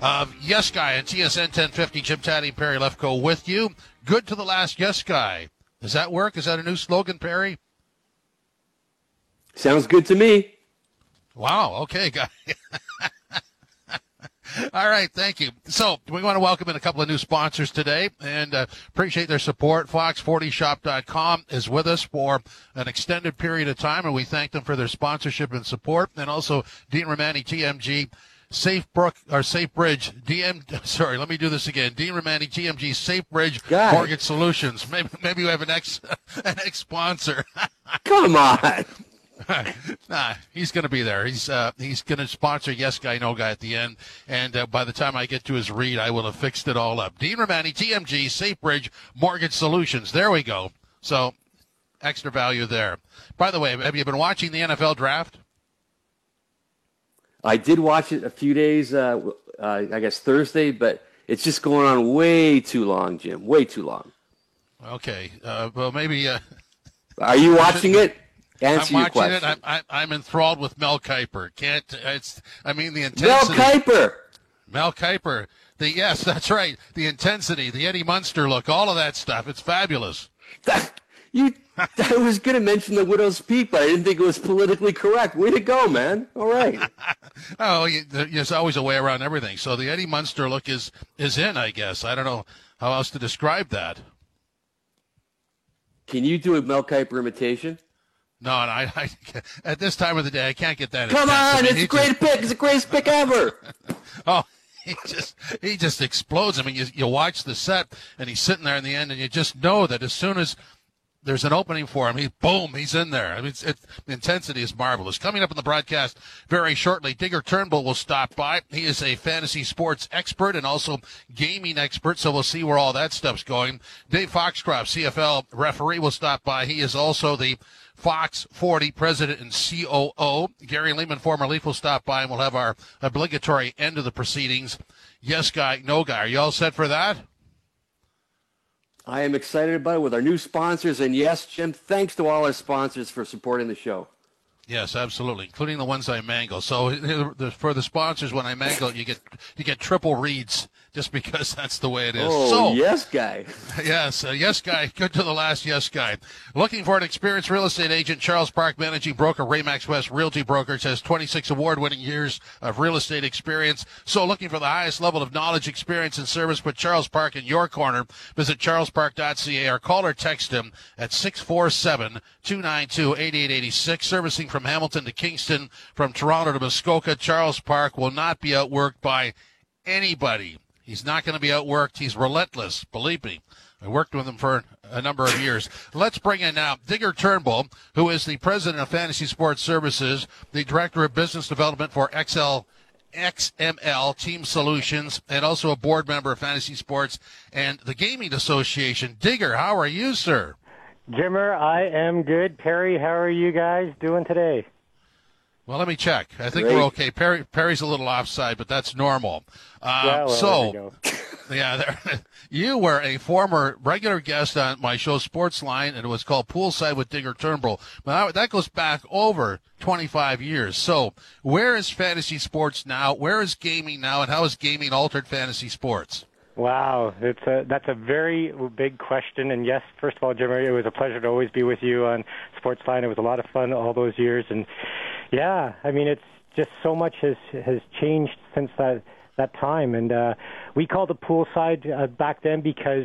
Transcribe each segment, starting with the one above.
of Yes Guy and TSN 1050. Jim Taddy, Perry Lefko with you. Good to the last Yes Guy. Does that work? Is that a new slogan, Perry? Sounds good to me. Wow. Okay, guy. All right, thank you. So we want to welcome in a couple of new sponsors today and uh, appreciate their support. Fox40shop.com is with us for an extended period of time, and we thank them for their sponsorship and support. And also Dean Romani, TMG, Safe Brook or Safe Bridge, DM. Sorry, let me do this again. Dean Romani, TMG, Safe Bridge Guy. Mortgage Solutions. Maybe maybe we have an ex an ex sponsor. Come on. nah, he's going to be there. He's uh, he's going to sponsor Yes Guy No Guy at the end, and uh, by the time I get to his read, I will have fixed it all up. Dean Romani, TMG, SafeBridge Mortgage Solutions. There we go. So extra value there. By the way, have you been watching the NFL draft? I did watch it a few days, uh, uh, I guess Thursday, but it's just going on way too long, Jim. Way too long. Okay. Uh, well, maybe. Uh, Are you watching it? Answer I'm your watching it. question. I'm, I'm, I'm enthralled with Mel Kiper. Can't. It's. I mean the intensity. Mel. Kiper. Mel Kiper. The yes, that's right. The intensity, the Eddie Munster look, all of that stuff. It's fabulous. That, you, I was going to mention the widow's peak, but I didn't think it was politically correct. Way to go, man. All right. Oh, you, there's always a way around everything. So the Eddie Munster look is is in, I guess. I don't know how else to describe that. Can you do a Mel Kiper imitation? No, and I, I at this time of the day, I can't get that. Come intense. I on, mean, it's a great pick. It's the greatest pick ever. Oh, he just he just explodes. I mean, you you watch the set, and he's sitting there in the end, and you just know that as soon as there's an opening for him. He boom, he's in there. I mean, it's, it's, intensity is marvelous. Coming up in the broadcast very shortly, Digger Turnbull will stop by. He is a fantasy sports expert and also gaming expert, so we'll see where all that stuff's going. Dave Foxcroft, CFL referee, will stop by. He is also the Fox 40 president and COO. Gary Leeman, former Leaf, will stop by, and we'll have our obligatory end of the proceedings. Yes, guy, no guy. Are you all set for that? I am excited about it with our new sponsors. And yes, Jim, thanks to all our sponsors for supporting the show. Yes, absolutely, including the ones I mangle. So for the sponsors, when I mangle, you get you get triple reads just because that's the way it is. Oh, so yes, guy. yes, uh, yes, guy. Good to the last yes guy. Looking for an experienced real estate agent, Charles Park, managing broker, Remax West Realty Brokers has 26 award-winning years of real estate experience. So looking for the highest level of knowledge, experience, and service, put Charles Park in your corner. Visit charlespark.ca or call or text him at 647-292-8886. Servicing from Hamilton to Kingston, from Toronto to Muskoka, Charles Park will not be outworked by anybody. He's not going to be outworked. He's relentless. Believe me. I worked with him for a number of years. Let's bring in now Digger Turnbull, who is the president of Fantasy Sports Services, the director of business development for XL XML Team Solutions, and also a board member of Fantasy Sports and the Gaming Association. Digger, how are you, sir? Jimmer, I am good. Perry, how are you guys doing today? Well, let me check. I think Great. we're okay. Perry, Perry's a little offside, but that's normal. Uh, well, so, we. Yeah, there, you were a former regular guest on my show Sportsline, and it was called Poolside with Digger Turnbull. But that- that goes back over 25 years. So, where is fantasy sports now? Where is gaming now? And how has gaming altered fantasy sports? Wow, it's a, that's a very big question. And yes, first of all, Jimmer, it was a pleasure to always be with you on Sportsline. It was a lot of fun all those years. And yeah, I mean, it's just so much has has changed since that that time. And uh, we called it poolside uh, back then because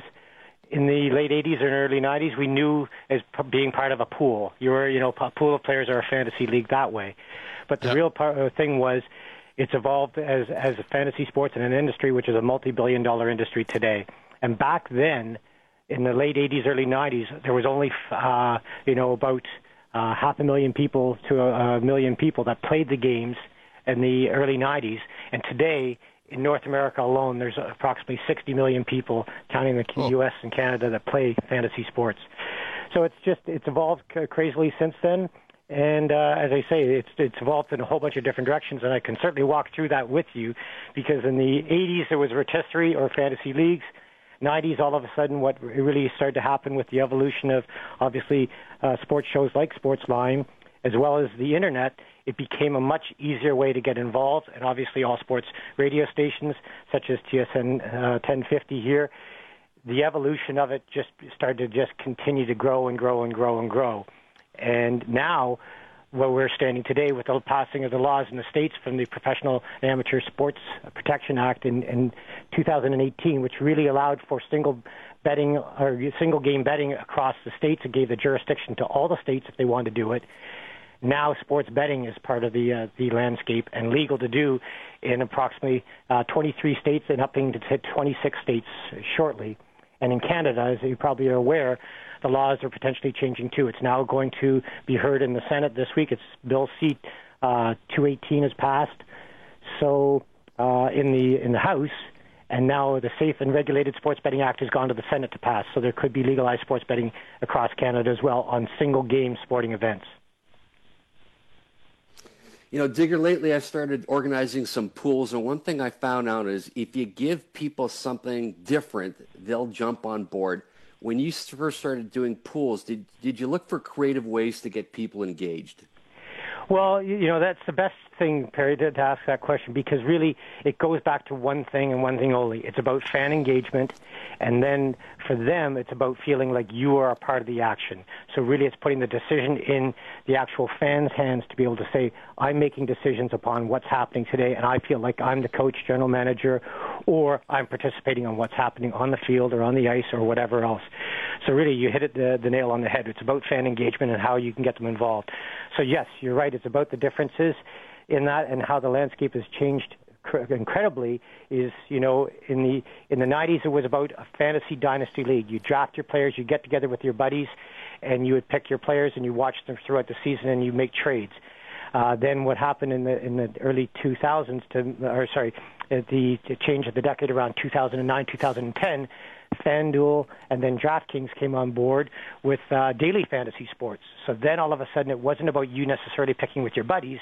in the late 80s and early 90s, we knew as p- being part of a pool. You were, you know, a pool of players or a fantasy league that way. But the Yep. real part, uh, thing was it's evolved as as a fantasy sports in an industry which is a multi-billion dollar industry today. And back then, in the late 80s, early 90s, there was only uh, you know about uh, half a million people to a, a million people that played the games in the early 90s. And today, in North America alone, there's approximately 60 million people, counting the Oh. U.S. and Canada, that play fantasy sports. So it's just it's evolved crazily since then. And uh, as I say, it's it's evolved in a whole bunch of different directions, and I can certainly walk through that with you, because in the 80s there was rotisserie or fantasy leagues. 90s, all of a sudden, what really started to happen with the evolution of obviously uh, sports shows like Sportsline, as well as the internet, it became a much easier way to get involved. And obviously, all sports radio stations such as TSN uh, 1050 here, the evolution of it just started to just continue to grow and grow and grow and grow. And now, where we're standing today with the passing of the laws in the states from the Professional and Amateur Sports Protection Act in, in 2018, which really allowed for single betting or single game betting across the states and gave the jurisdiction to all the states if they wanted to do it. Now, sports betting is part of the uh, the landscape and legal to do in approximately uh, 23 states and upping to t- 26 states shortly. And in Canada, as you probably are aware, the laws are potentially changing too. It's now going to be heard in the Senate this week. It's Bill C uh, 218 has passed. So uh, in the in the House, and now the Safe and Regulated Sports Betting Act has gone to the Senate to pass. So there could be legalized sports betting across Canada as well on single game sporting events. You know, Digger, lately I've started organizing some pools, and one thing I found out is if you give people something different, they'll jump on board. When you first started doing pools, did, did you look for creative ways to get people engaged? Well, you know, that's the best thing, Perry, to, to ask that question because really it goes back to one thing and one thing only. It's about fan engagement, and then for them, it's about feeling like you are a part of the action. So really, it's putting the decision in the actual fans' hands to be able to say, I'm making decisions upon what's happening today, and I feel like I'm the coach, general manager, or I'm participating on what's happening on the field or on the ice or whatever else. So really, you hit it the, the nail on the head. It's about fan engagement and how you can get them involved. So yes, you're right. It's about the differences in that and how the landscape has changed incredibly. Is you know in the in the 90s it was about a fantasy dynasty league. You draft your players, you get together with your buddies, and you would pick your players and you watch them throughout the season and you make trades. Uh, then what happened in the in the early 2000s to or sorry, the, the change of the decade around 2009 2010 FanDuel and then DraftKings came on board with uh, daily fantasy sports. So then all of a sudden it wasn't about you necessarily picking with your buddies,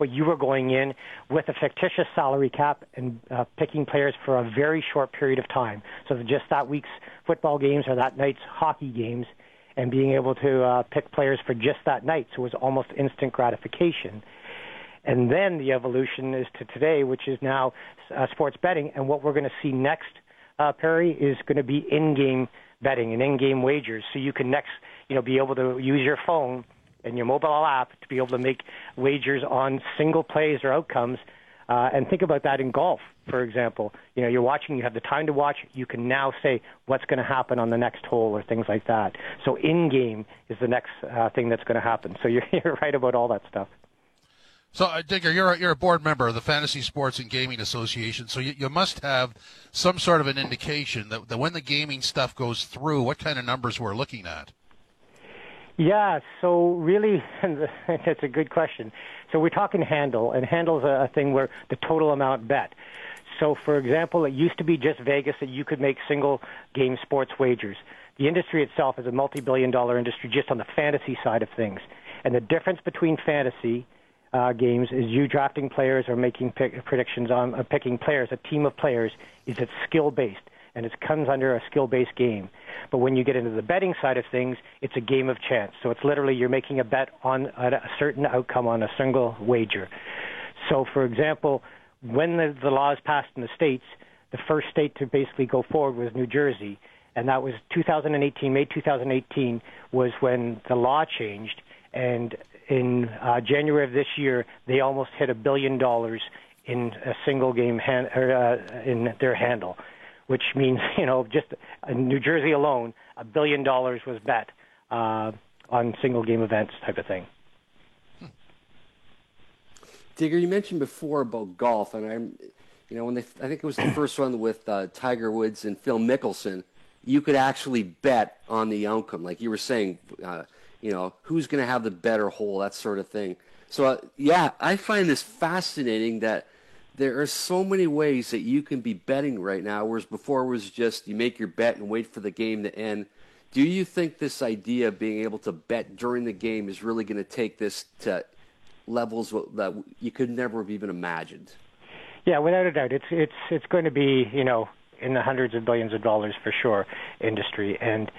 but you were going in with a fictitious salary cap and uh, picking players for a very short period of time. So just that week's football games or that night's hockey games and being able to uh, pick players for just that night. So it was almost instant gratification. And then the evolution is to today, which is now uh, sports betting. And what we're going to see next – uh, Perry, is going to be in-game betting and in-game wagers. So you can next, you know, be able to use your phone and your mobile app to be able to make wagers on single plays or outcomes. Uh, and think about that in golf, for example. You know, you're watching, you have the time to watch. You can now say what's going to happen on the next hole or things like that. So in-game is the next uh, thing that's going to happen. So you're, you're right about all that stuff. So, uh, Digger, you're a, you're a board member of the Fantasy Sports and Gaming Association, so you, you must have some sort of an indication that, that when the gaming stuff goes through, what kind of numbers we're looking at. Yeah, so really, it's a good question. So we're talking handle, and handle is a, a thing where the total amount bet. So, for example, it used to be just Vegas that you could make single game sports wagers. The industry itself is a multi billion dollar industry just on the fantasy side of things. And the difference between fantasy uh, games is you drafting players or making pick, predictions on uh, picking players, a team of players, is it's skill based and it comes under a skill based game. But when you get into the betting side of things, it's a game of chance. So it's literally you're making a bet on a, certain outcome on a single wager. So, for example, when the, the laws passed in the states, the first state to basically go forward was New Jersey, and that was 2018. May 2018 was when the law changed, and in uh, January of this year, they almost hit a billion dollars in a single game hand, or, uh, in their handle, which means you know just in New Jersey alone, a billion dollars was bet uh, on single game events type of thing. Digger, you mentioned before about golf, and I'm, you know, when they, I think it was the first one with uh, Tiger Woods and Phil Mickelson, you could actually bet on the outcome, like you were saying, uh, you know, who's going to have the better hole, that sort of thing. So, uh, yeah, I find this fascinating that there are so many ways that you can be betting right now, whereas before it was just you make your bet and wait for the game to end. Do you think this idea of being able to bet during the game is really going to take this to levels that you could never have even imagined? Yeah, without a doubt, it's it's it's going to be you know in the hundreds of billions of dollars for sure industry, and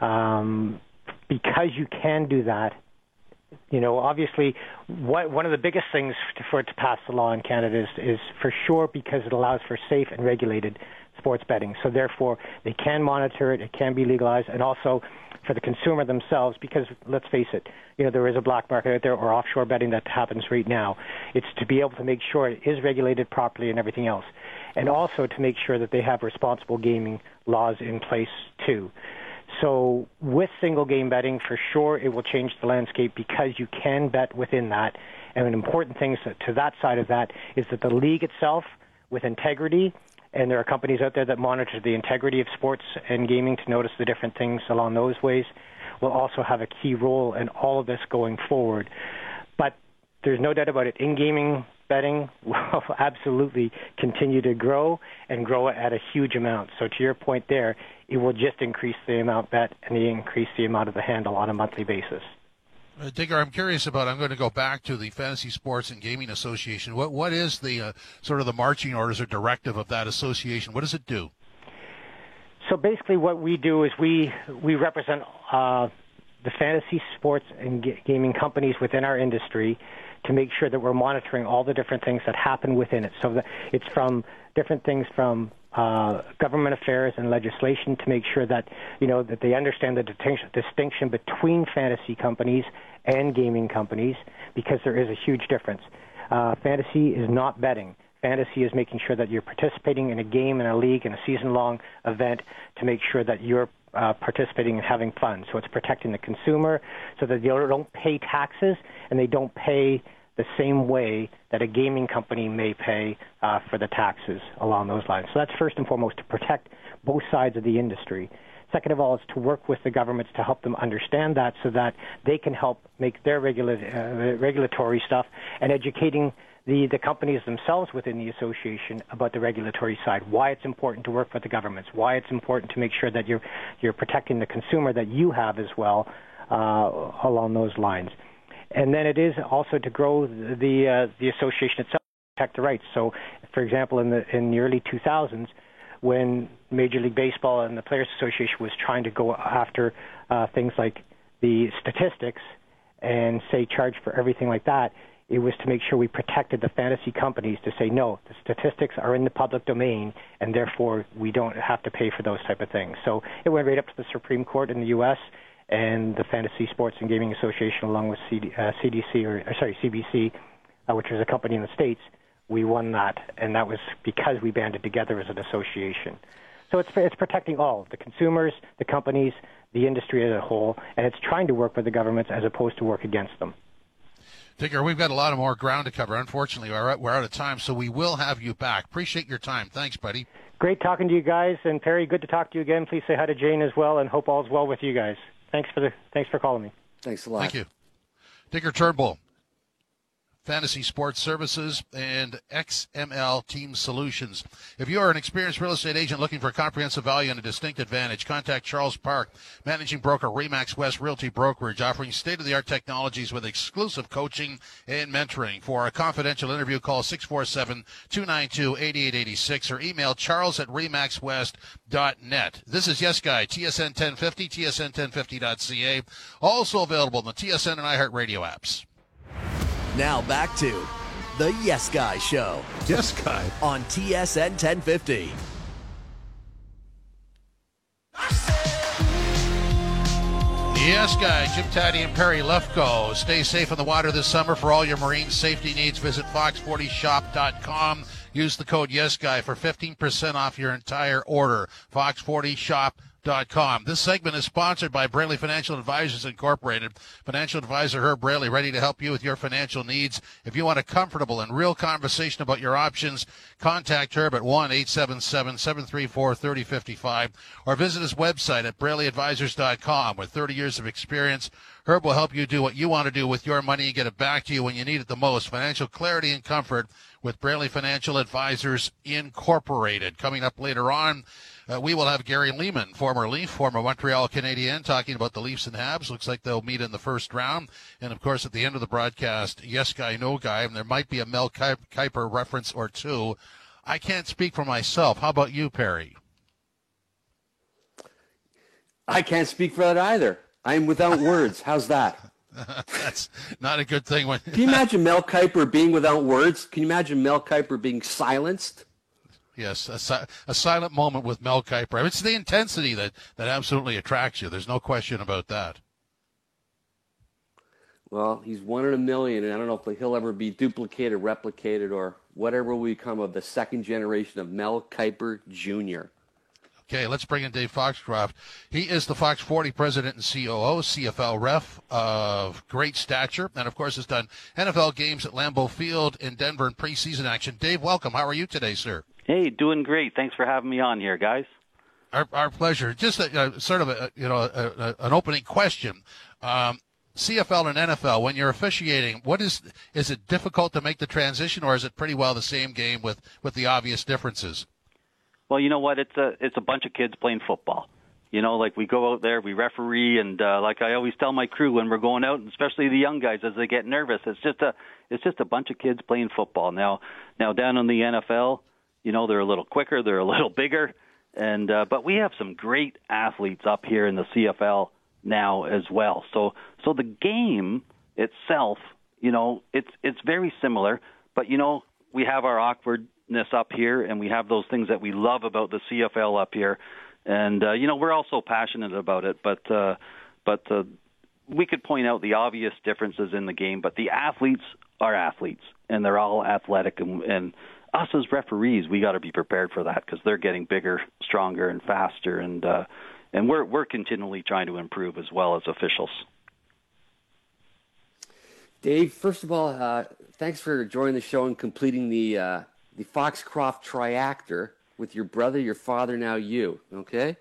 um, because you can do that, you know, obviously, what, one of the biggest things for it to pass the law in Canada is, is for sure because it allows for safe and regulated sports betting. So therefore, they can monitor it, it can be legalized, and also for the consumer themselves, because let's face it, you know, there is a black market out there or offshore betting that happens right now. It's to be able to make sure it is regulated properly and everything else. And also to make sure that they have responsible gaming laws in place too. So with single game betting, for sure, it will change the landscape because you can bet within that. And an important thing to that side of that is that the league itself, with integrity, and there are companies out there that monitor the integrity of sports and gaming to notice the different things along those ways, will also have a key role in all of this going forward. But there's no doubt about it. In gaming betting will absolutely continue to grow and grow at a huge amount. So to your point there, it will just increase the amount bet and increase the amount of the handle on a monthly basis. Uh, Digger, I'm curious about. I'm going to go back to the Fantasy Sports and Gaming Association. What what is the uh, sort of the marching orders or directive of that association? What does it do? So basically, what we do is we we represent uh, the fantasy sports and g- gaming companies within our industry to make sure that we're monitoring all the different things that happen within it. So that it's from different things from uh, government affairs and legislation to make sure that you know that they understand the distinction between fantasy companies and gaming companies because there is a huge difference. Uh, fantasy is not betting. Fantasy is making sure that you're participating in a game, in a league, in a season-long event to make sure that you're uh, participating and having fun. So it's protecting the consumer so that they don't pay taxes and they don't pay the same way that a gaming company may pay uh, for the taxes along those lines. So that's first and foremost to protect both sides of the industry. Second of all, is to work with the governments to help them understand that so that they can help make their regula- uh, regulatory stuff and educating the, the companies themselves within the association about the regulatory side, why it's important to work with the governments, why it's important to make sure that you're, you're protecting the consumer that you have as well uh, along those lines and then it is also to grow the uh, the association itself, to protect the rights. So, for example, in the in the early 2000s, when Major League Baseball and the Players Association was trying to go after uh, things like the statistics and say charge for everything like that, it was to make sure we protected the fantasy companies to say no, the statistics are in the public domain, and therefore we don't have to pay for those type of things. So it went right up to the Supreme Court in the U.S and the Fantasy Sports and Gaming Association, along with CD, uh, CDC or, or sorry CBC, uh, which was a company in the states, we won that, and that was because we banded together as an association. So it's it's protecting all the consumers, the companies, the industry as a whole, and it's trying to work with the governments as opposed to work against them. Digger, we've got a lot of more ground to cover. Unfortunately, we're, we're out of time, so we will have you back. Appreciate your time. Thanks, buddy. Great talking to you guys, and Perry, good to talk to you again. Please say hi to Jane as well, and hope all's well with you guys thanks for the thanks for calling me. Thanks a lot. Thank you, Digger Turnbull. Fantasy Sports Services, and XML Team Solutions. If you are an experienced real estate agent looking for comprehensive value and a distinct advantage, contact Charles Park, managing broker Remax West Realty Brokerage, offering state-of-the-art technologies with exclusive coaching and mentoring. For a confidential interview, call 647-292-8886 or email charles at remaxwest.net. This is Yes Guy, TSN 1050, TSN1050.ca, also available in the TSN and iHeartRadio apps. Now back to the Yes Guy Show. Yes Guy. On TSN 1050. Yes, guy, Jim Taddy and Perry Lefko. Stay safe in the water this summer for all your marine safety needs. Visit fox40shop.com. Use the code YesGuy for 15% off your entire order. Fox40shop.com this segment is sponsored by Braley Financial Advisors Incorporated. Financial advisor Herb Braley ready to help you with your financial needs. If you want a comfortable and real conversation about your options, contact Herb at 1-877-734-3055 or visit his website at braleyadvisors.com. With 30 years of experience, Herb will help you do what you want to do with your money and get it back to you when you need it the most. Financial clarity and comfort with Braley Financial Advisors Incorporated. Coming up later on, uh, we will have Gary Leeman, former Leaf, former Montreal Canadien, talking about the Leafs and Habs. Looks like they'll meet in the first round. And of course, at the end of the broadcast, yes guy, no guy, and there might be a Mel Kiper reference or two. I can't speak for myself. How about you, Perry? I can't speak for that either. I'm without words. How's that? That's not a good thing. When Can you imagine Mel Kiper being without words? Can you imagine Mel Kiper being silenced? Yes, a, si- a silent moment with Mel Kiper. It's the intensity that, that absolutely attracts you. There's no question about that. Well, he's one in a million, and I don't know if he'll ever be duplicated, replicated, or whatever will become of the second generation of Mel Kiper Jr. Okay, let's bring in Dave Foxcroft. He is the Fox 40 president and COO, CFL ref of great stature, and of course has done NFL games at Lambeau Field in Denver in preseason action. Dave, welcome. How are you today, sir? Hey, doing great. Thanks for having me on here, guys. Our, our pleasure. Just a, a, sort of a, you know a, an opening question. Um, CFL and NFL, when you're officiating, what is is it difficult to make the transition, or is it pretty well the same game with with the obvious differences? Well, you know what? It's a it's a bunch of kids playing football. You know, like we go out there, we referee, and uh, like I always tell my crew when we're going out, especially the young guys as they get nervous, it's just a it's just a bunch of kids playing football. Now, now down in the NFL, you know, they're a little quicker, they're a little bigger, and uh, but we have some great athletes up here in the CFL now as well. So so the game itself, you know, it's it's very similar, but you know, we have our awkward up here, and we have those things that we love about the CFL up here, and uh, you know we're also passionate about it. But uh, but uh, we could point out the obvious differences in the game, but the athletes are athletes, and they're all athletic, and, and us as referees, we got to be prepared for that because they're getting bigger, stronger, and faster, and uh, and we're we're continually trying to improve as well as officials. Dave, first of all, uh, thanks for joining the show and completing the uh, the Foxcroft triactor with your brother, your father, now you. Okay?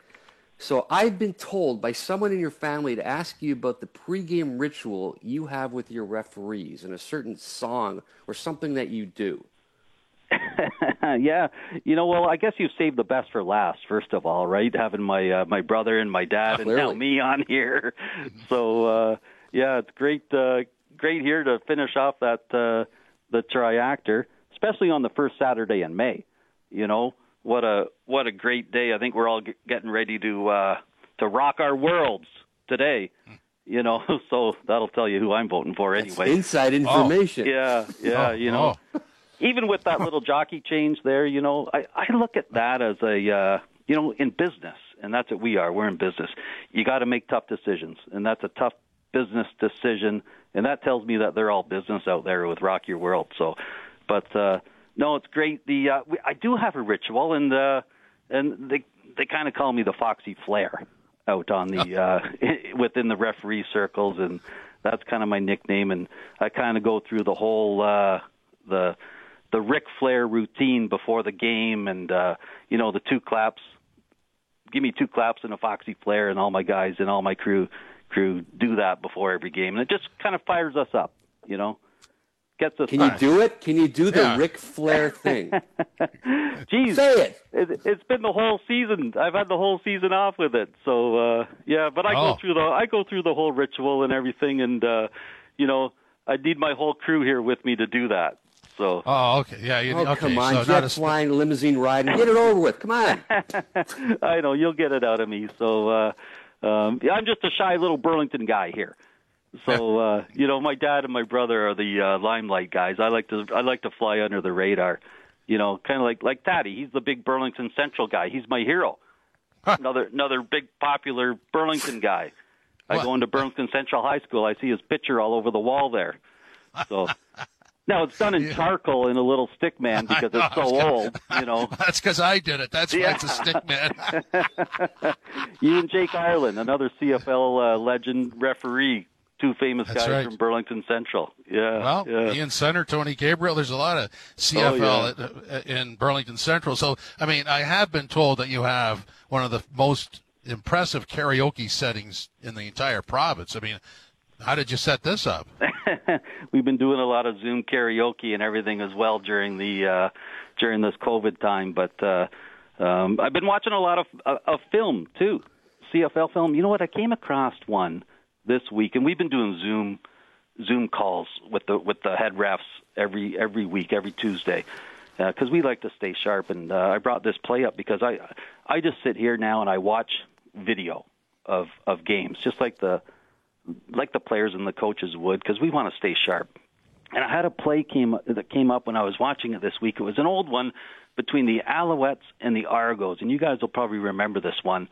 So I've been told by someone in your family to ask you about the pregame ritual you have with your referees and a certain song or something that you do. yeah, you know, well, I guess you've saved the best for last. First of all, right? Having my uh, my brother and my dad, and now me on here. So uh, yeah, it's great, uh, great here to finish off that uh, the triactor especially on the first Saturday in May. You know, what a what a great day. I think we're all getting ready to uh to rock our worlds today. You know, so that'll tell you who I'm voting for anyway. That's inside information. Oh. Yeah, yeah, oh, you know. Oh. Even with that little jockey change there, you know, I I look at that as a uh, you know, in business, and that's what we are. We're in business. You got to make tough decisions, and that's a tough business decision, and that tells me that they're all business out there with Rock Your World. So but uh, no, it's great. The uh, we, I do have a ritual, and uh, and they they kind of call me the Foxy Flair out on the uh, within the referee circles, and that's kind of my nickname. And I kind of go through the whole uh, the the Ric Flair routine before the game, and uh, you know the two claps. Give me two claps and a Foxy Flair, and all my guys and all my crew crew do that before every game, and it just kind of fires us up, you know gets us. Can you do it? Can you do the yeah. Ric Flair thing? Jeez, say it. it. has been the whole season. I've had the whole season off with it. So uh, yeah, but I oh. go through the I go through the whole ritual and everything, and uh, you know I need my whole crew here with me to do that. So. Oh, okay. Yeah. You, oh, okay. come on. So Jet a... flying, limousine riding. Get it over with. Come on. I know you'll get it out of me. So uh, um, yeah, I'm just a shy little Burlington guy here. So uh, you know, my dad and my brother are the uh, limelight guys. I like to I like to fly under the radar. You know, kind of like like Daddy. He's the big Burlington Central guy. He's my hero. Another another big popular Burlington guy. I go into Burlington Central High School. I see his picture all over the wall there. So now it's done in yeah. charcoal in a little stick man because know, it's so gonna, old. You know, that's because I did it. That's yeah. why it's a stick man. you and Jake Ireland, another CFL uh, legend referee, two famous That's guys right. from Burlington Central. Yeah. Well, yeah. Ian Sunter, Tony Gabriel. There's a lot of CFL oh, yeah. in Burlington Central. So, I mean, I have been told that you have one of the most impressive karaoke settings in the entire province. I mean, How did you set this up? We've been doing a lot of Zoom karaoke and everything as well during the uh, during this COVID time. But uh, um, I've been watching a lot of uh, of film too, CFL film. You know what? I came across one this week, and we've been doing Zoom Zoom calls with the with the head refs every every week, every Tuesday, because uh, we like to stay sharp. And uh, I brought this play up because I I just sit here now and I watch video of of games, just like the like the players and the coaches would, because we want to stay sharp. And I had a play came that came up when I was watching it this week. It was an old one between the Alouettes and the Argos, and you guys will probably remember this one.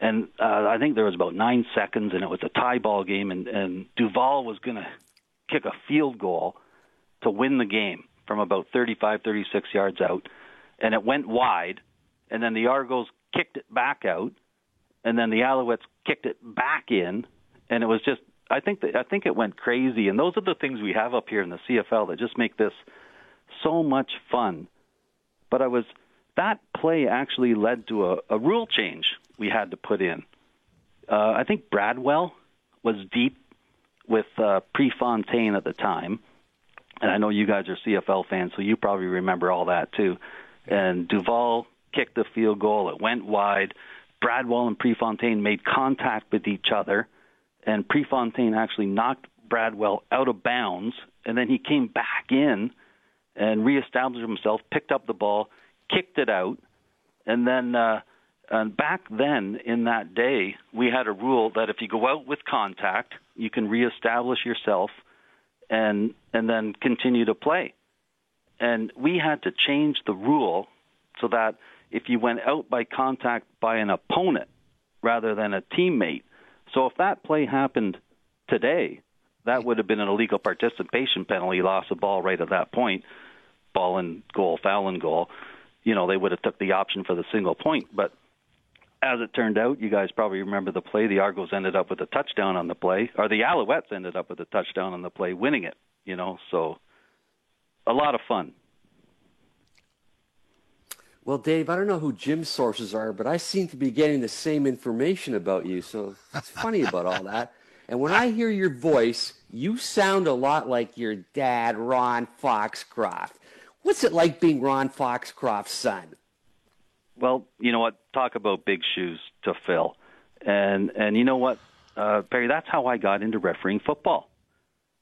And uh, I think there was about nine seconds, and it was a tie ball game, and, and Duval was going to kick a field goal to win the game from about 35, 36 yards out, and it went wide, and then the Argos kicked it back out, and then the Alouettes kicked it back in, and it was just I think that I think it went crazy, and those are the things we have up here in the CFL that just make this so much fun. But I was that play actually led to a, a rule change we had to put in. Uh, I think Bradwell was deep with uh, Prefontaine at the time, and I know you guys are CFL fans, so you probably remember all that too. And Duval kicked the field goal; it went wide. Bradwell and Prefontaine made contact with each other and Prefontaine actually knocked Bradwell out of bounds, and then he came back in and reestablished himself, picked up the ball, kicked it out, and then uh, and back then in that day we had a rule that if you go out with contact, you can reestablish yourself and and then continue to play. And we had to change the rule so that if you went out by contact by an opponent rather than a teammate, so if that play happened today, that would have been an illegal participation penalty, loss of ball right at that point, ball and goal, foul and goal. You know, they would have took the option for the single point. But as it turned out, you guys probably remember the play. The Argos ended up with a touchdown on the play, or the Alouettes ended up with a touchdown on the play, winning it. You know, so a lot of fun. Well, Dave, I don't know who Jim's sources are, but I seem to be getting the same information about you. So it's funny about all that. And when I hear your voice, you sound a lot like your dad, Ron Foxcroft. What's it like being Ron Foxcroft's son? Well, you know what? Talk about big shoes to fill. And and you know what, uh, Perry? That's how I got into refereeing football.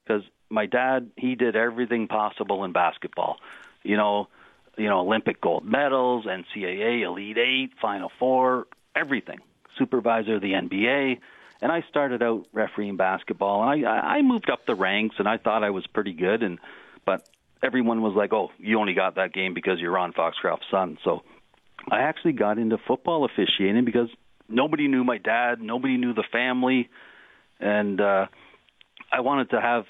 Because my dad, he did everything possible in basketball. You know, you know, Olympic gold medals, NCAA Elite Eight, Final Four, everything. Supervisor of the NBA, and I started out refereeing basketball, and I I moved up the ranks, and I thought I was pretty good, and but everyone was like, "Oh, you only got that game because you're Ron Foxcroft's son." So I actually got into football officiating because nobody knew my dad, nobody knew the family, and uh, I wanted to have,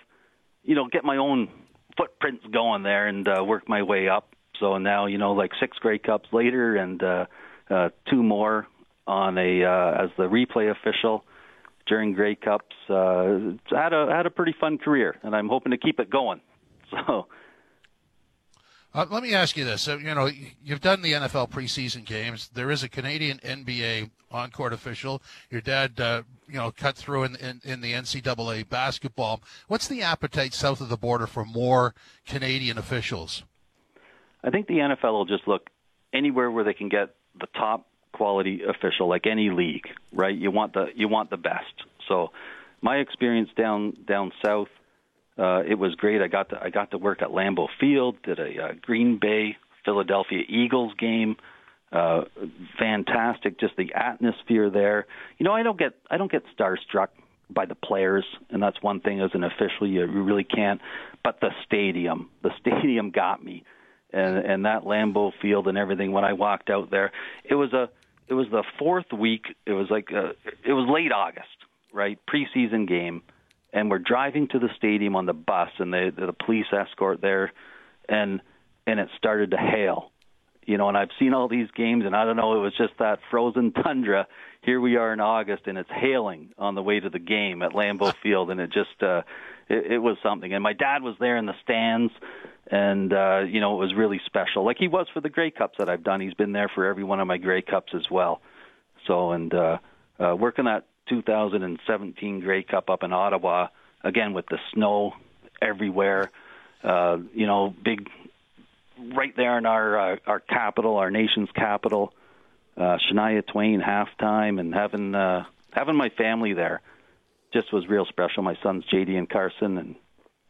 you know, get my own footprints going there and uh, work my way up. So now, you know, like six Grey Cups later, and uh, uh, two more on a uh, as the replay official during Grey Cups. Uh, had a had a pretty fun career, and I'm hoping to keep it going. So. Uh, let me ask you this: so, You know, you've done the NFL preseason games. There is a Canadian NBA on-court official. Your dad, uh, you know, cut through in, in, in the NCAA basketball. What's the appetite south of the border for more Canadian officials? I think the NFL will just look anywhere where they can get the top quality official, like any league, right? You want the you want the best. So, my experience down down south, uh, it was great. I got to I got to work at Lambeau Field, did a uh, Green Bay Philadelphia Eagles game. Uh, fantastic, just the atmosphere there. You know, I don't get I don't get starstruck by the players, and that's one thing as an official you really can't. But the stadium, the stadium got me and and that Lambeau Field and everything. When I walked out there, it was a it was the fourth week. It was like a, it was late August, right? Preseason game, and we're driving to the stadium on the bus, and the the police escort there, and and it started to hail. You know, and I've seen all these games, and I don't know, it was just that frozen tundra. Here we are in August, and it's hailing on the way to the game at Lambeau Field, and it just, uh, it, it was something. And my dad was there in the stands, and uh, you know it was really special. Like he was for the Grey Cups that I've done. He's been there for every one of my Grey Cups as well. So and uh, uh, working that 2017 Grey Cup up in Ottawa, again with the snow everywhere. Uh, you know, big right there in our uh, our capital, our nation's capital. Uh, Shania Twain halftime and having uh, having my family there just was real special. My sons JD and Carson and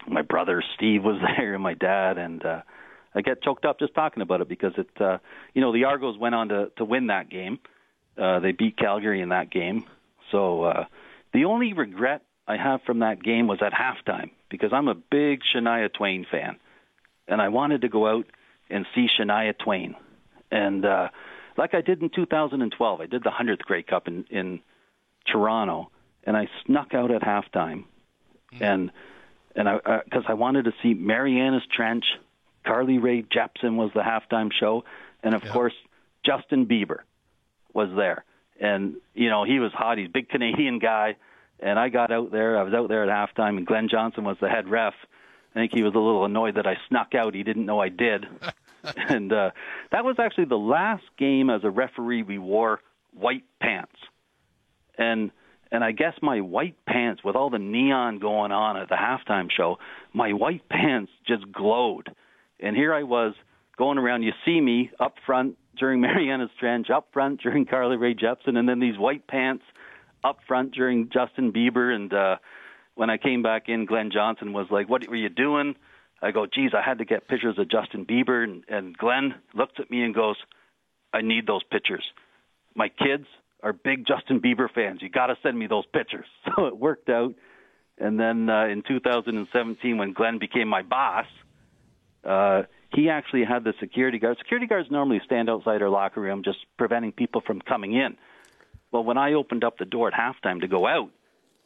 my brother Steve was there and my dad and uh, I get choked up just talking about it because it uh, you know the Argos went on to to win that game. Uh, they beat Calgary in that game. So uh, the only regret I have from that game was at halftime because I'm a big Shania Twain fan, and I wanted to go out and see Shania Twain. And uh, like I did in 2012, I did the 100th Grey Cup in, in Toronto, and I snuck out at halftime, mm-hmm. and and I because uh, I wanted to see Marianas Trench, Carly Rae Jepsen was the halftime show, and of course Justin Bieber was there, and you know he was hot. He's a big Canadian guy, and I got out there. I was out there at halftime, and Glenn Johnson was the head ref. I think he was a little annoyed that I snuck out. He didn't know I did. and uh, that was actually the last game as a referee we wore white pants. And and I guess my white pants with all the neon going on at the halftime show, my white pants just glowed. And here I was going around. You see me up front during Marianas Trench, up front during Carly Rae Jepsen, and then these white pants up front during Justin Bieber. And uh, when I came back in, Glenn Johnson was like, "What were you doing?" I go, "Geez, I had to get pictures of Justin Bieber." And, and Glenn looks at me and goes, "I need those pictures. My kids are big Justin Bieber fans. You got to send me those pictures." So it worked out. And then uh, in 2017, when Glenn became my boss, uh, he actually had the security guards. Security guards normally stand outside our locker room, just preventing people from coming in. Well, when I opened up the door at halftime to go out,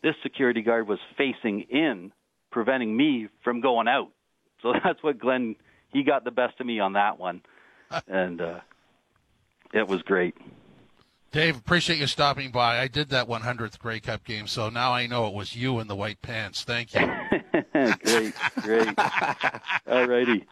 this security guard was facing in, preventing me from going out. So that's what Glenn he got the best of me on that one, and uh, it was great. Dave, appreciate you stopping by. I did that 100th Grey Cup game, so now I know it was you in the white pants. Thank you. great, great. All righty.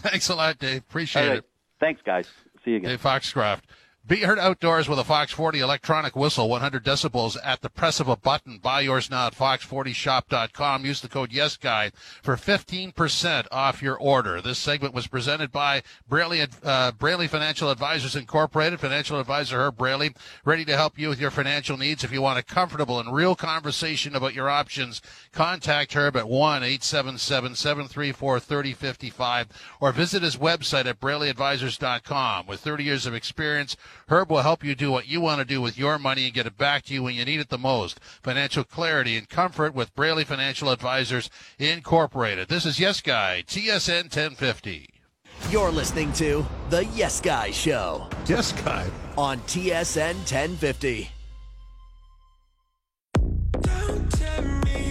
Thanks a lot, Dave. Appreciate it. Thanks, guys. See you again. Dave Foxcroft. Be heard outdoors with a Fox 40 electronic whistle, 100 decibels at the press of a button. Buy yours now at fox40shop.com. Use the code YesGuy for 15% off your order. This segment was presented by Braley, uh, Braley Financial Advisors Incorporated. Financial advisor Herb Braley, ready to help you with your financial needs. If you want a comfortable and real conversation about your options, contact Herb at 1-877-734-3055 or visit his website at braleyadvisors.com. With 30 years of experience, Herb will help you do what you want to do with your money and get it back to you when you need it the most. Financial clarity and comfort with Braley Financial Advisors Incorporated. This is Yes Guy, TSN 1050. You're listening to The Yes Guy Show. Yes Guy. On TSN 1050.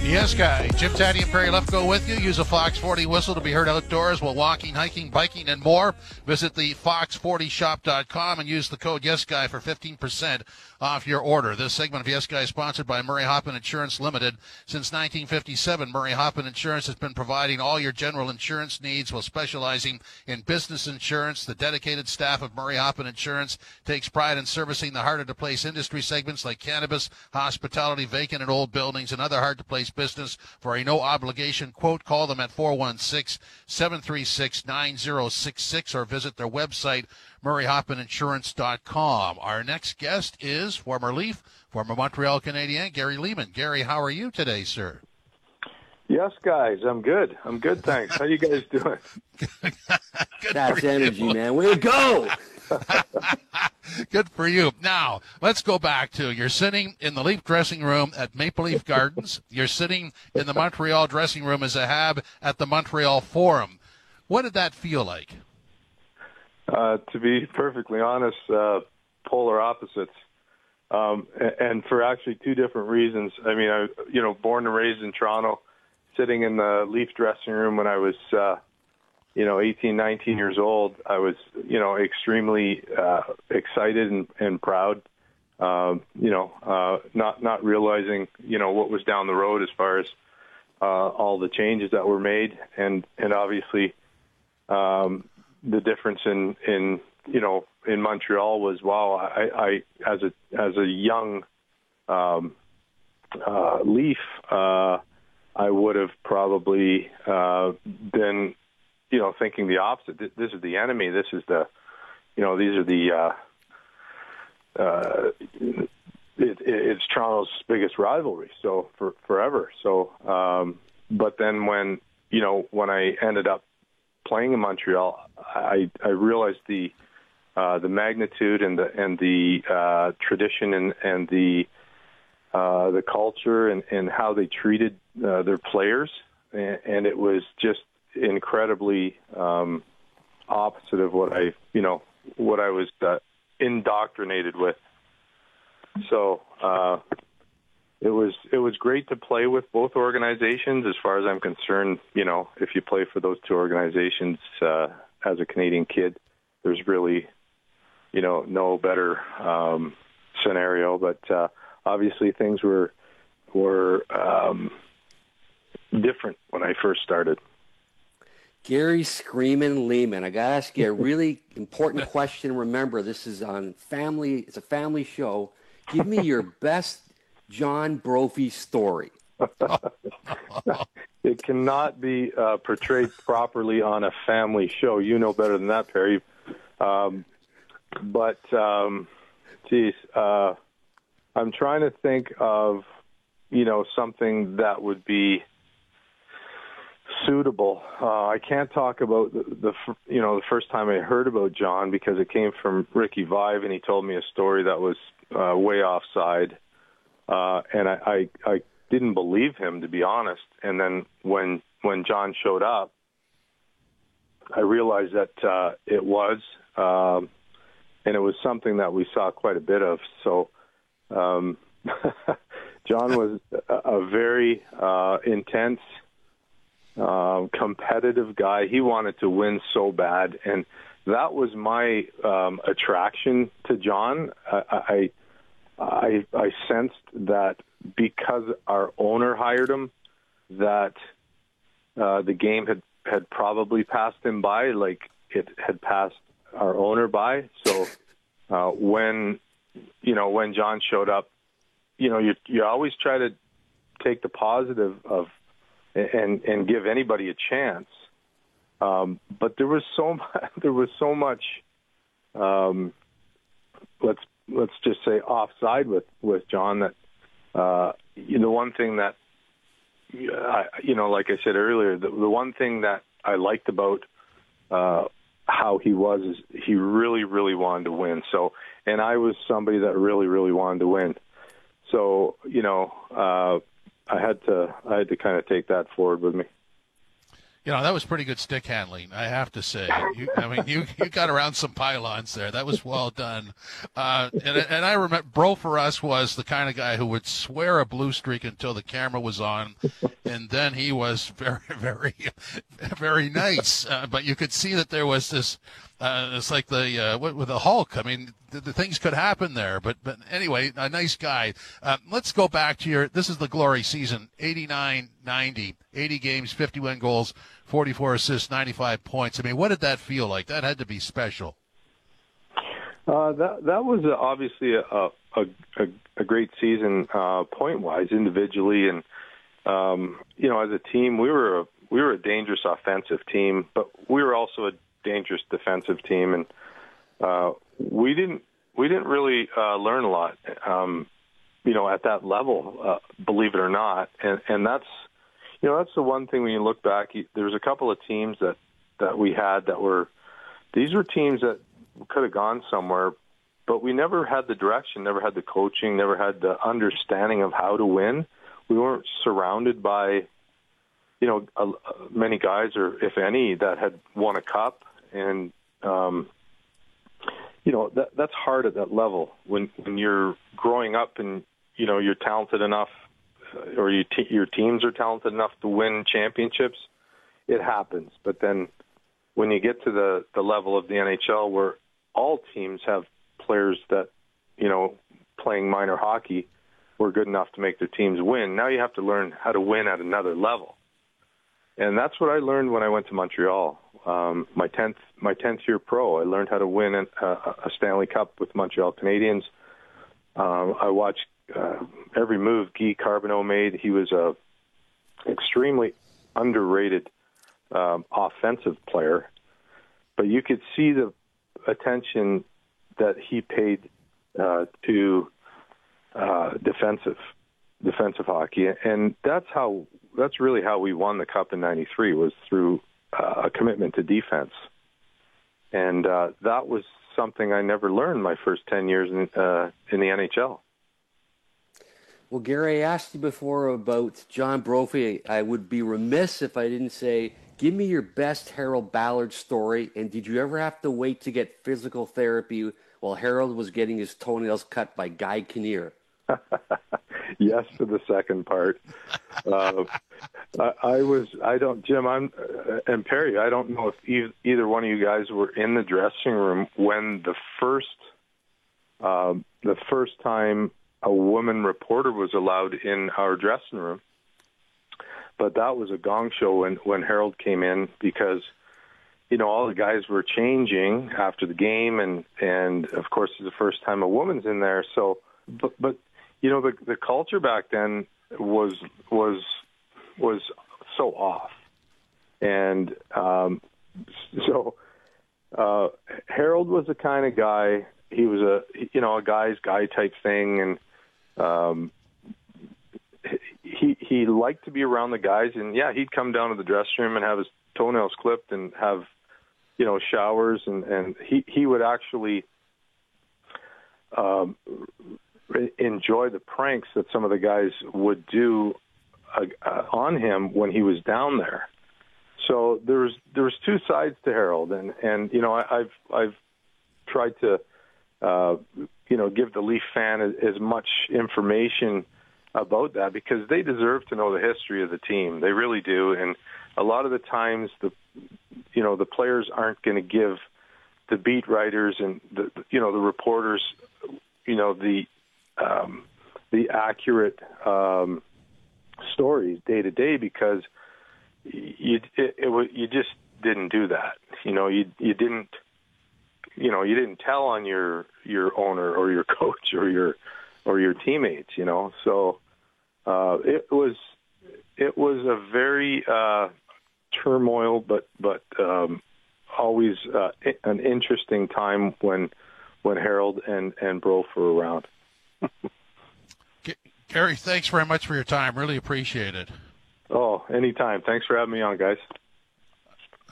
Yes, guy. Jim Taddy and Perry Lefko with you. Use a Fox 40 whistle to be heard outdoors while walking, hiking, biking, and more. Visit the fox40shop.com and use the code YesGuy for 15% off your order. This segment of Yes Guy is sponsored by Murray Hoppin Insurance Limited. Since 1957, Murray Hoppin Insurance has been providing all your general insurance needs while specializing in business insurance. The dedicated staff of Murray Hoppin Insurance takes pride in servicing the harder to place industry segments like cannabis, hospitality, vacant and old buildings, and other hard to place business. For a no obligation quote, call them at 416 736 9066 or visit their website murrayhoppininsurance.com. Our next guest is former Leaf, former Montreal Canadien, Gary Leeman. Gary, how are you today, sir? Yes, guys, I'm good. I'm good, thanks. How you guys doing? That's energy, you. man. Way to go! Good for you. Now, let's go back to you're sitting in the Leaf dressing room at Maple Leaf Gardens. You're sitting in the Montreal dressing room as a Hab at the Montreal Forum. What did that feel like? Uh, to be perfectly honest, uh, polar opposites, um, and for actually two different reasons. I mean, I you know, born and raised in Toronto, sitting in the Leaf dressing room when I was, uh, you know, 18, 19 years old. I was, you know, extremely uh, excited and, and proud. Um, you know, uh, not not realizing, you know, what was down the road as far as uh, all the changes that were made, and and obviously, um, the difference in in you know in Montreal was wow I, I as a as a young um, uh, Leaf uh, I would have probably uh, been, you know, thinking the opposite. This is the enemy. This is the, you know, these are the. Uh, uh, it, it's Toronto's biggest rivalry, so for forever. So, um, but then when you know when I ended up playing in Montreal, I I realized the uh, the magnitude and the and the uh, tradition and and the uh, the culture and and how they treated uh, their players, and, and it was just incredibly um, opposite of what I you know what I was uh, indoctrinated with. So uh, it was it was great to play with both organizations. As far as I'm concerned, you know, if you play for those two organizations uh, as a Canadian kid, there's really, you know, no better um, scenario. But uh, obviously, things were were um, different when I first started. Gary Screamin' Leeman, I gotta ask you a really important question. Remember, this is on family. It's a family show. Give me your best John Brophy story. it cannot be uh, portrayed properly on a family show. You know better than that, Perry. Um, but, um, geez, uh, I'm trying to think of, you know, something that would be suitable. Uh, I can't talk about the, the, you know, the first time I heard about John because it came from Ricky Vaive, and he told me a story that was uh, way offside, uh, and I, I I didn't believe him to be honest. And then when when John showed up, I realized that uh, it was, um, and it was something that we saw quite a bit of. So. Um, John was a, a very uh, intense, uh, competitive guy. He wanted to win so bad, and that was my um, attraction to John. I, I I, I sensed that because our owner hired him, that uh, the game had had probably passed him by, like it had passed our owner by. So uh, when you know when John showed up, you know you you always try to take the positive of and and give anybody a chance. Um, but there was so much, there was so much um, let's let's just say offside with with John that uh, the one thing that I, you know like I said earlier the, the one thing that I liked about uh, how he was is he really really wanted to win so and I was somebody that really really wanted to win so you know uh, I had to I had to kind of take that forward with me. You know, that was pretty good stick handling, I have to say. You, I mean, you, you got around some pylons there. That was well done. Uh, and, and I remember Bro for us was the kind of guy who would swear a blue streak until the camera was on. And then he was very, very, very nice. Uh, but you could see that there was this, uh, it's like the, uh, with the Hulk. I mean, the, the, things could happen there. But, but anyway, a nice guy. Uh, let's go back to your, this is the glory season, 89, 90, 80 games, 51 goals, 44 assists, 95 points. I mean, what did that feel like? That had to be special. Uh, that that was obviously a, a a, a great season uh, point wise, individually, and um, you know, as a team, we were a, we were a dangerous offensive team, but we were also a dangerous defensive team, and uh, we didn't we didn't really uh, learn a lot, um, you know, at that level, uh, believe it or not, and and that's you know that's the one thing when you look back. There's a couple of teams that that we had that were these were teams that could have gone somewhere, but we never had the direction, never had the coaching, never had the understanding of how to win. We weren't surrounded by you know, many guys, or if any, that had won a cup, and um, you know that that's hard at that level when when you're growing up and you know you're talented enough, or you te- your teams are talented enough to win championships. It happens, but then when you get to the the level of the NHL, where all teams have players that you know playing minor hockey were good enough to make their teams win. Now you have to learn how to win at another level and that's what I learned when I went to Montreal. Um, my tenth my tenth year pro, I learned how to win a, a Stanley Cup with Montreal Canadiens. Um, I watched uh, every move Guy Carbonneau made. He was a extremely underrated um, offensive player, but you could see the attention that he paid uh, to uh, defensive defensive hockey, and that's how that's really how we won the cup in '93 was through uh, a commitment to defense, and uh, that was something I never learned my first ten years in uh, in the NHL. Well, Gary, I asked you before about John Brophy. I would be remiss if I didn't say, give me your best Harold Ballard story. And did you ever have to wait to get physical therapy while Harold was getting his toenails cut by Guy Kinnear? yes to the second part. Uh, I, was. I don't, Jim. I'm uh, and Perry. I don't know if either one of you guys were in the dressing room when the first, um, the first time a woman reporter was allowed in our dressing room. But that was a gong show when when Harold came in because you know all the guys were changing after the game and and of course it's the first time a woman's in there so but but you know the the culture back then was was was so off. And um so uh Harold was the kind of guy he was a you know a guy's guy type thing. And um, he he liked to be around the guys, and yeah, he'd come down to the dressing room and have his toenails clipped and have you know showers, and and he he would actually um, enjoy the pranks that some of the guys would do uh, uh, on him when he was down there. So there's there's two sides to Harold, and and you know I, I've I've tried to uh, you know, give the Leaf fan as, as much information about that because they deserve to know the history of the team. They really do, and a lot of the times the you know the players aren't going to give the beat writers and the you know the reporters you know the um, the accurate um, stories day to day because you it, it, you just didn't do that. You know, you you didn't you know you didn't tell on your your owner or your coach or your or your teammates you know so uh it was it was a very uh turmoil but but um always uh, an interesting time when when Harold and and Brof were around Gary thanks very much for your time really appreciate it oh anytime thanks for having me on guys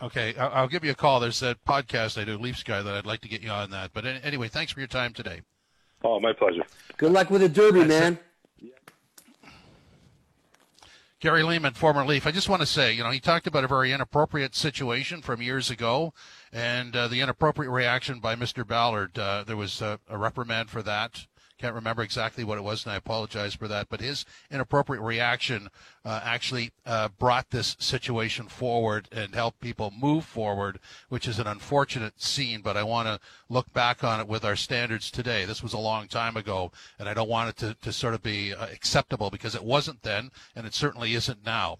Okay, I'll give you a call. There's a podcast I do, Leafs Guy, that I'd like to get you on that. But anyway, thanks for your time today. Oh, my pleasure. Good luck with the Derby, That's man. It. Gary Leeman, former Leaf. I just want to say, you know, he talked about a very inappropriate situation from years ago, and uh, the inappropriate reaction by Mr. Ballard. Uh, there was a reprimand for that. Can't remember exactly what it was, and I apologize for that. But his inappropriate reaction uh, actually uh, brought this situation forward and helped people move forward, which is an unfortunate scene. But I want to look back on it with our standards today. This was a long time ago, and I don't want it to, to sort of be uh, acceptable because it wasn't then, and it certainly isn't now.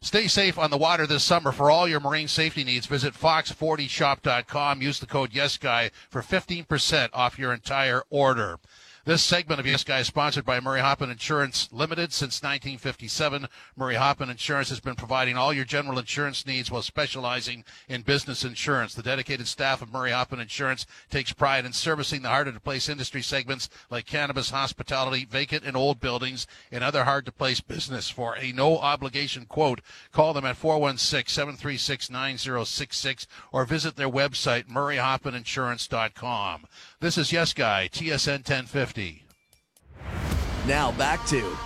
Stay safe on the water this summer. For all your marine safety needs, visit fox40shop.com. Use the code YesGuy for 15% off your entire order. This segment of Yes Guy is sponsored by Murray Hoppin Insurance Limited. Since 1957, Murray Hoppin Insurance has been providing all your general insurance needs while specializing in business insurance. The dedicated staff of Murray Hoppin Insurance takes pride in servicing the harder to place industry segments like cannabis, hospitality, vacant and old buildings, and other hard to place business. For a no obligation quote, call them at 416 736 9066 or visit their website, murrayhoppininsurance.com. This is Yes Guy, TSN 1050. Now back to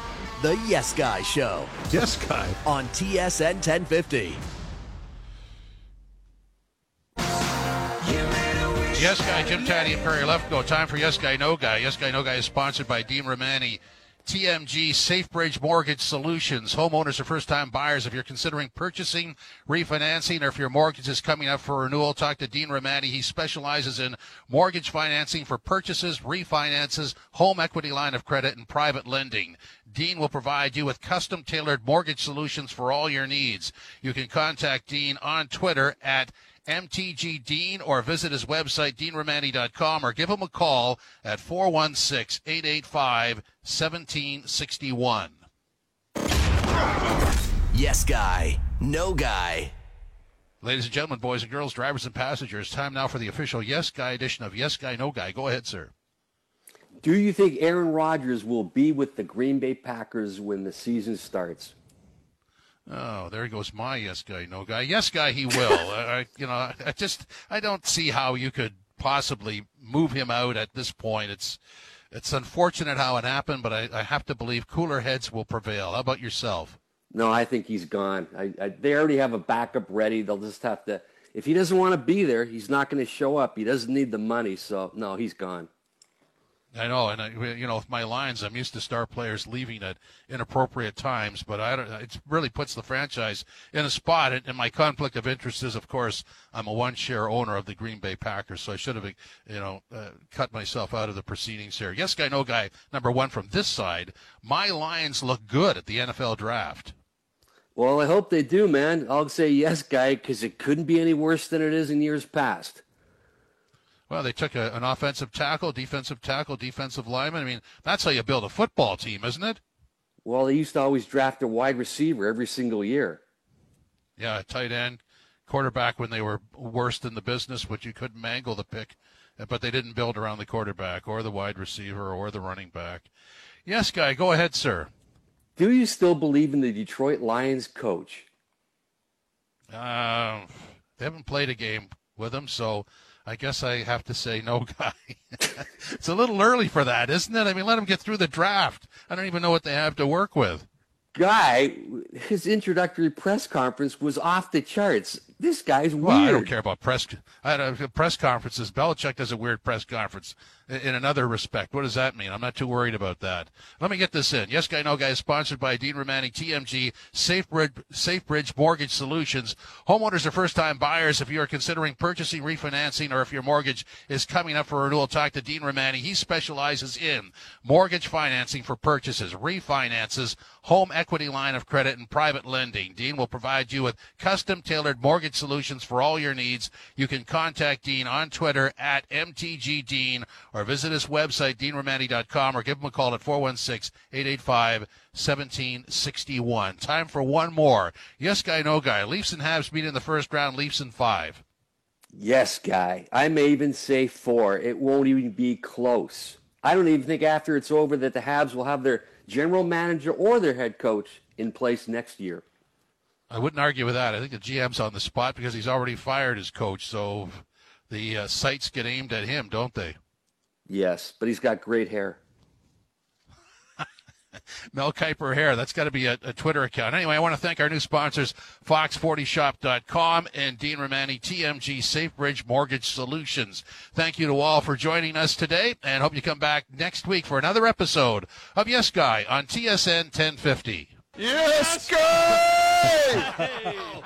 the Yes Guy Show. Yes Guy. On TSN 1050. Yes Guy, Jim Tatti and Perry Lefko. Time for Yes Guy, No Guy. Yes Guy, No Guy is sponsored by Dean Romani TMG SafeBridge Mortgage Solutions. Homeowners or first time buyers, if you're considering purchasing, refinancing, or if your mortgage is coming up for renewal, talk to Dean Romani. He specializes in mortgage financing for purchases, refinances, home equity line of credit, and private lending. Dean will provide you with custom tailored mortgage solutions for all your needs. You can contact Dean on Twitter at MTG Dean or visit his website, deanromani.com, or give him a call at 416 885 1761. Yes Guy, No Guy. Ladies and gentlemen, boys and girls, drivers and passengers, time now for the official Yes Guy edition of Yes Guy, No Guy. Go ahead, sir. Do you think Aaron Rodgers will be with the Green Bay Packers when the season starts? Oh, there goes my yes guy, no guy. Yes guy, he will. I, you know, I just I don't see how you could possibly move him out at this point. It's it's unfortunate how it happened, but I, I have to believe cooler heads will prevail. How about yourself? No, I think he's gone. I, I, they already have a backup ready. They'll just have to. If he doesn't want to be there, he's not going to show up. He doesn't need the money, so no, he's gone. I know, and I, you know, with my Lions, I'm used to star players leaving at inappropriate times, but I don't. It really puts the franchise in a spot. And my conflict of interest is, of course, I'm a one-share owner of the Green Bay Packers, so I should have, you know, uh, cut myself out of the proceedings here. Yes, guy, no guy. Number one from this side. My Lions look good at the NFL draft. Well, I hope they do, man. I'll say yes, guy, because it couldn't be any worse than it is in years past. Well, they took a, an offensive tackle, defensive tackle, defensive lineman. I mean, that's how you build a football team, isn't it? Well, they used to always draft a wide receiver every single year. Yeah, tight end, quarterback when they were worst in the business, but you couldn't mangle the pick. But they didn't build around the quarterback or the wide receiver or the running back. Yes, guy, go ahead, sir. Do you still believe in the Detroit Lions coach? Uh, they haven't played a game with him, so I guess I have to say no guy. it's a little early for that, isn't it? I mean, let him get through the draft. I don't even know what they have to work with. Guy, his introductory press conference was off the charts. This guy's weird. Well, I don't care about press. I had a press conferences. Belichick does a weird press conference in another respect. What does that mean? I'm not too worried about that. Let me get this in. Yes, guy, no guy is sponsored by Dean Romani, TMG, SafeBridge, SafeBridge Mortgage Solutions. Homeowners are first-time buyers. If you are considering purchasing, refinancing, or if your mortgage is coming up for renewal, talk to Dean Romani. He specializes in mortgage financing for purchases, refinances, home equity line of credit, and private lending. Dean will provide you with custom-tailored mortgage solutions for all your needs. You can contact Dean on Twitter at MTGDean or visit his website, deanromani.com, or give him a call at 416-885-1761. Time for one more. Yes, guy, no guy. Leafs and Habs meet in the first round. Leafs in five. Yes, guy. I may even say four. It won't even be close. I don't even think after it's over that the Habs will have their general manager or their head coach in place next year. I wouldn't argue with that. I think the GM's on the spot because he's already fired his coach, so the uh, sights get aimed at him, don't they? Yes, but he's got great hair. Mel Kiper hair. That's got to be a, a, Twitter account. Anyway, I want to thank our new sponsors, Fox40Shop.com and Dean Romani, TMG SafeBridge Mortgage Solutions. Thank you to all for joining us today, and hope you come back next week for another episode of Yes Guy on TSN 1050. Yes, Guy! Hey!